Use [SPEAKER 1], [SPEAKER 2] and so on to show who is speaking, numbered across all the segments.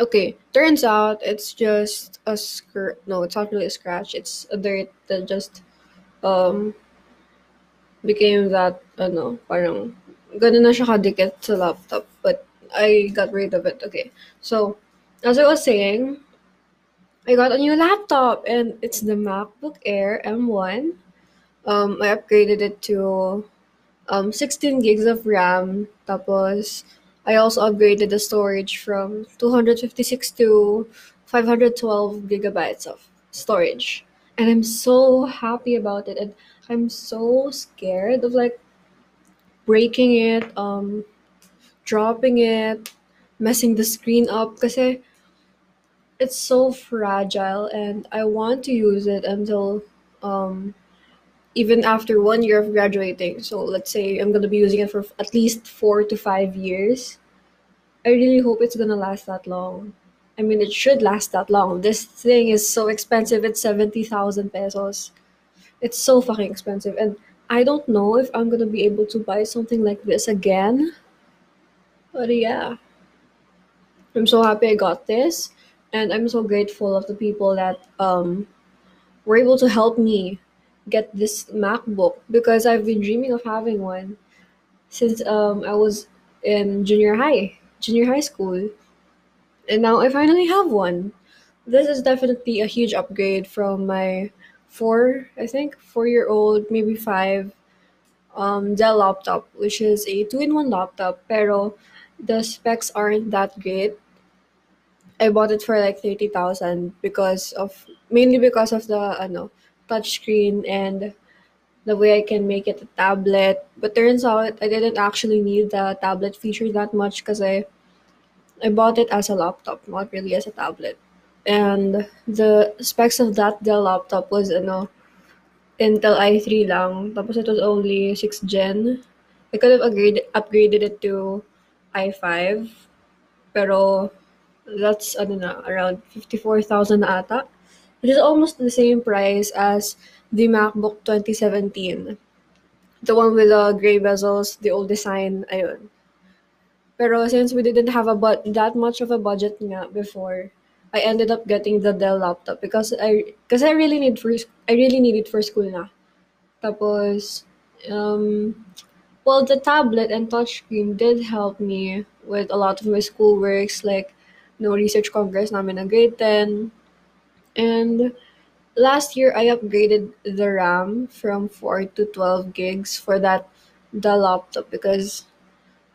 [SPEAKER 1] Okay, turns out it's just a scr no, it's not really a scratch. It's a dirt that just um became that I ano, parang ganun na siya kadikit sa laptop. But I got rid of it. Okay. So, as I was saying, I got a new laptop and it's the MacBook Air M1. Um, I upgraded it to um 16 gigs of RAM. Tapos, I also upgraded the storage from 256 to 512 gigabytes of storage. And I'm so happy about it. And I'm so scared of like breaking it, um, dropping it, messing the screen up because it's so fragile and I want to use it until um even after one year of graduating. So let's say I'm gonna be using it for at least four to five years. I really hope it's gonna last that long. I mean, it should last that long. This thing is so expensive. It's 70,000 pesos. It's so fucking expensive. And I don't know if I'm gonna be able to buy something like this again. But yeah, I'm so happy I got this. And I'm so grateful of the people that um, were able to help me get this MacBook because I've been dreaming of having one since um, I was in junior high, junior high school. And now I finally have one. This is definitely a huge upgrade from my four, I think, four year old, maybe five, um, Dell laptop, which is a two in one laptop. Pero the specs aren't that great. I bought it for like 30,000 because of mainly because of the ano, touchscreen and the way I can make it a tablet. But turns out I didn't actually need the tablet feature that much because I I bought it as a laptop, not really as a tablet. And the specs of that Dell laptop was ano, Intel i3 lang. Tapos it was only 6th gen. I could have upgraded, upgraded it to i5. Pero that's ano na, around 54,000 na ata. Which is almost the same price as the MacBook 2017. The one with the gray bezels, the old design, ayun. Pero since we didn't have a but that much of a budget nga before, I ended up getting the Dell laptop because I because I really need for I really need it for school na. Tapos um well the tablet and touchscreen did help me with a lot of my school works like no research congress namin na grade 10 and last year I upgraded the RAM from 4 to 12 gigs for that the laptop because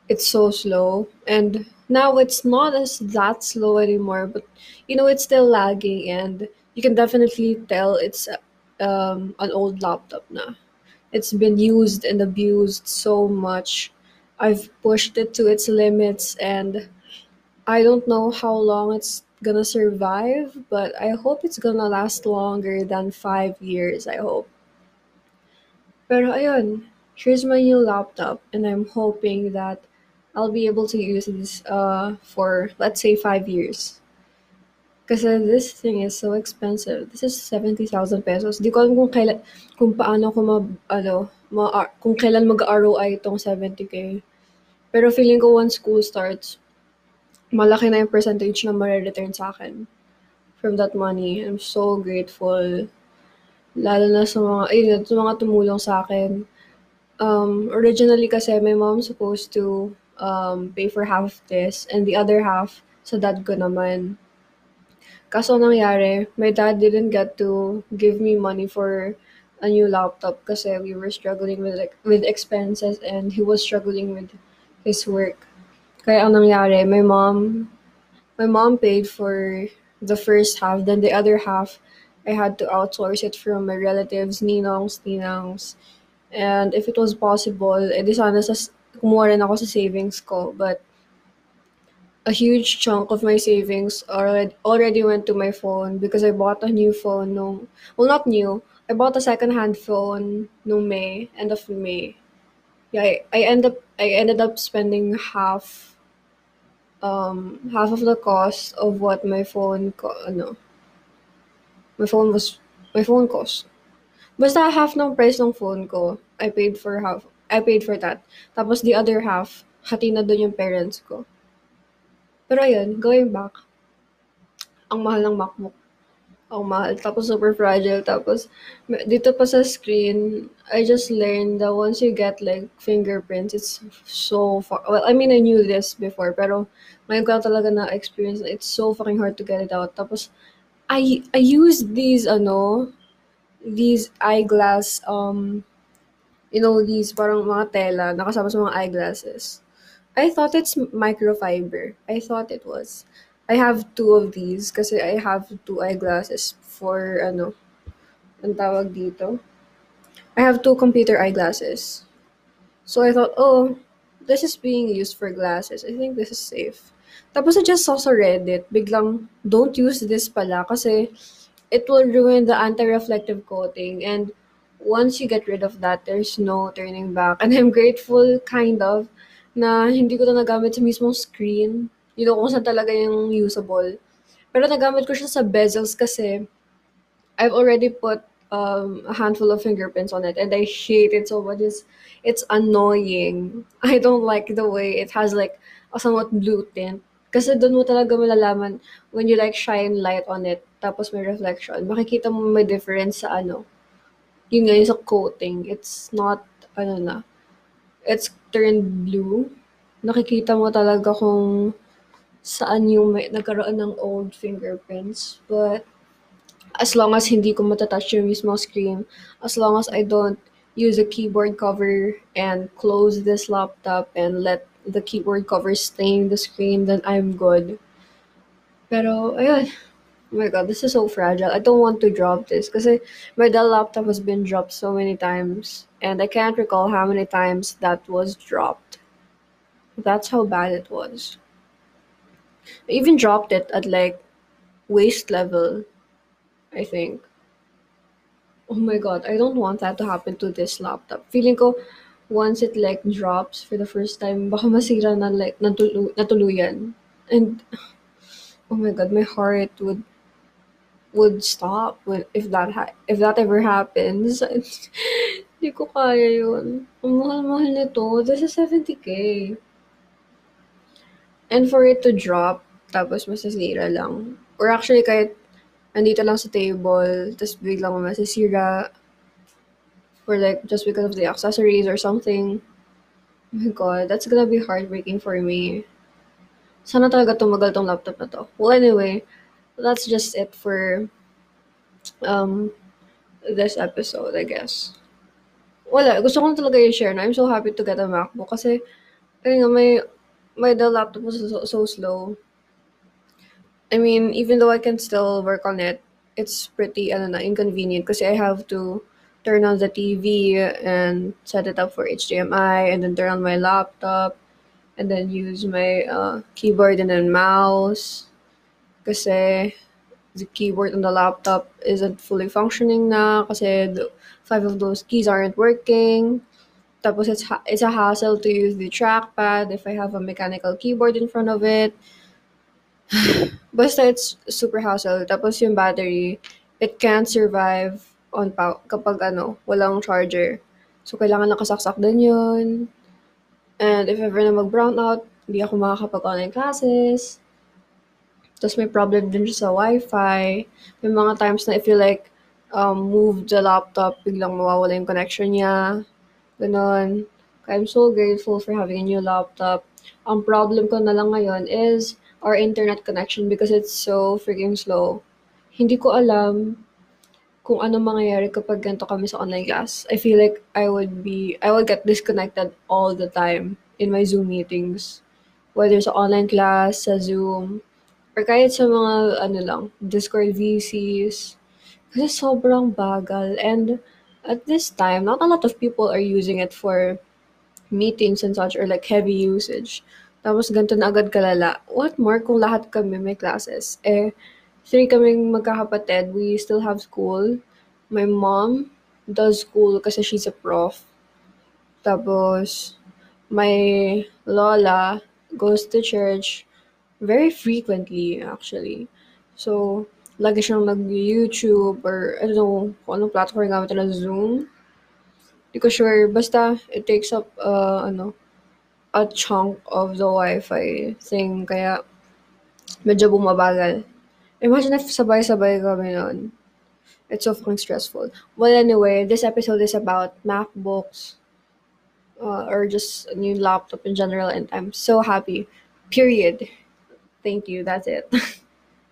[SPEAKER 1] it's so slow. And now it's not as that slow anymore but you know it's still lagging and you can definitely tell it's um, an old laptop now it's been used and abused so much. I've pushed it to its limits and i don't know how long it's gonna survive but i hope it's gonna last longer than five years i hope pero ayun here's my new laptop and i'm hoping that I'll be able to use this uh, for let's say five years. Kasi this thing is so expensive. This is 70,000 pesos. Di ko alam kung kailan, kung paano ko ma, ano, ma, kung kailan mag-ROI itong 70k. Pero feeling ko once school starts, malaki na yung percentage na ma-return sa akin from that money. I'm so grateful. Lalo na sa mga, ayun, sa mga tumulong sa akin. Um, originally kasi my mom supposed to um, pay for half of this and the other half sa dad ko naman. Kaso nangyari, my dad didn't get to give me money for a new laptop kasi we were struggling with like, with expenses and he was struggling with his work. Kaya ang nangyari, my mom my mom paid for the first half, then the other half I had to outsource it from my relatives, ninongs, ninangs. And if it was possible, eh, edi sana sa kumuha rin ako sa savings ko. But a huge chunk of my savings already already went to my phone because I bought a new phone nung well not new. I bought a second-hand phone nung May, end of May. Yeah, I, I end up I ended up spending half um half of the cost of what my phone co ano my phone was my phone cost. Basta half ng price ng phone ko, I paid for half I paid for that. Tapos the other half, hati na dun yung parents ko. Pero ayun, going back, ang mahal ng MacBook. Ang mahal. Tapos super fragile. Tapos dito pa sa screen, I just learned that once you get like fingerprints, it's so far. Well, I mean, I knew this before, pero ngayon ko talaga na experience. It's so fucking hard to get it out. Tapos I I used these ano, these eyeglass um you know, these parang mga tela nakasama sa mga eyeglasses. I thought it's microfiber. I thought it was. I have two of these kasi I have two eyeglasses for ano, ang tawag dito. I have two computer eyeglasses. So I thought, oh, this is being used for glasses. I think this is safe. Tapos I just saw sa Reddit, biglang, don't use this pala kasi it will ruin the anti-reflective coating and once you get rid of that, there's no turning back. And I'm grateful, kind of, na hindi ko to nagamit sa mismong screen. You know, kung saan talaga yung usable. Pero nagamit ko siya sa bezels kasi I've already put um, a handful of fingerprints on it and I hate it so much. It's, it's annoying. I don't like the way it has like a somewhat blue tint. Kasi doon mo talaga malalaman when you like shine light on it tapos may reflection. Makikita mo may difference sa ano, yun nga yung sa coating, it's not, ano na, it's turned blue. Nakikita mo talaga kung saan yung may nagkaroon ng old fingerprints. But, as long as hindi ko matatouch yung mismo screen, as long as I don't use a keyboard cover and close this laptop and let the keyboard cover stain the screen, then I'm good. Pero, ayun, Oh my god, this is so fragile. I don't want to drop this because my Dell laptop has been dropped so many times, and I can't recall how many times that was dropped. That's how bad it was. I even dropped it at like waist level, I think. Oh my god, I don't want that to happen to this laptop. Feeling ko, once it like drops for the first time, baka masira na like natulu- natuluyan. And oh my god, my heart would would stop when if that ha- if that ever happens. Hindi ko kaya yun. Ang mahal-mahal nito. This is 70k. And for it to drop, tapos masisira lang. Or actually, kahit andito lang sa table, tapos biglang masisira. Or like, just because of the accessories or something. Oh my god, that's gonna be heartbreaking for me. Sana talaga tumagal tong laptop na to. Well, anyway, that's just it for um this episode, I guess. Wala, gusto ko talaga i-share na I'm so happy to get a MacBook kasi ayun nga, my, my Dell laptop was so, so slow. I mean, even though I can still work on it, it's pretty ano na, inconvenient because I have to turn on the TV and set it up for HDMI and then turn on my laptop and then use my uh, keyboard and then mouse kasi the keyboard on the laptop isn't fully functioning kasi the, five of those keys aren't working. Tapos it's, ha- it's a hassle to use the trackpad if I have a mechanical keyboard in front of it. Basta it's super hassle. Tapos yung battery, it can't survive on pow- kapag ano, walang charger. So, kailangan nakasaksak din yun. And if ever na mag-brown out, hindi ako makakapag-online classes. Tapos may problem din sa wifi. May mga times na if you like um, move the laptop, biglang mawawala yung connection niya. Ganon. I'm so grateful for having a new laptop. Ang problem ko na lang ngayon is our internet connection because it's so freaking slow. Hindi ko alam kung ano mangyayari kapag ganito kami sa online class. I feel like I would be, I would get disconnected all the time in my Zoom meetings. Whether sa online class, sa Zoom, or kahit sa mga, ano lang, Discord VCs. Kasi sobrang bagal. And at this time, not a lot of people are using it for meetings and such or like heavy usage. Tapos ganito na agad kalala. What more kung lahat kami may classes? Eh, three kaming magkakapatid. We still have school. My mom does school kasi she's a prof. Tapos, my lola goes to church very frequently, actually. So, lagi siyang nag-YouTube or I don't know kung anong platform gamit nila, Zoom. Hindi ko sure. Basta, it takes up, uh, ano, a chunk of the Wi-Fi thing. Kaya, medyo bumabagal. Imagine if sabay-sabay kami nun. It's so fucking stressful. Well, anyway, this episode is about MacBooks uh, or just a new laptop in general, and I'm so happy. Period. Thank you. That's it.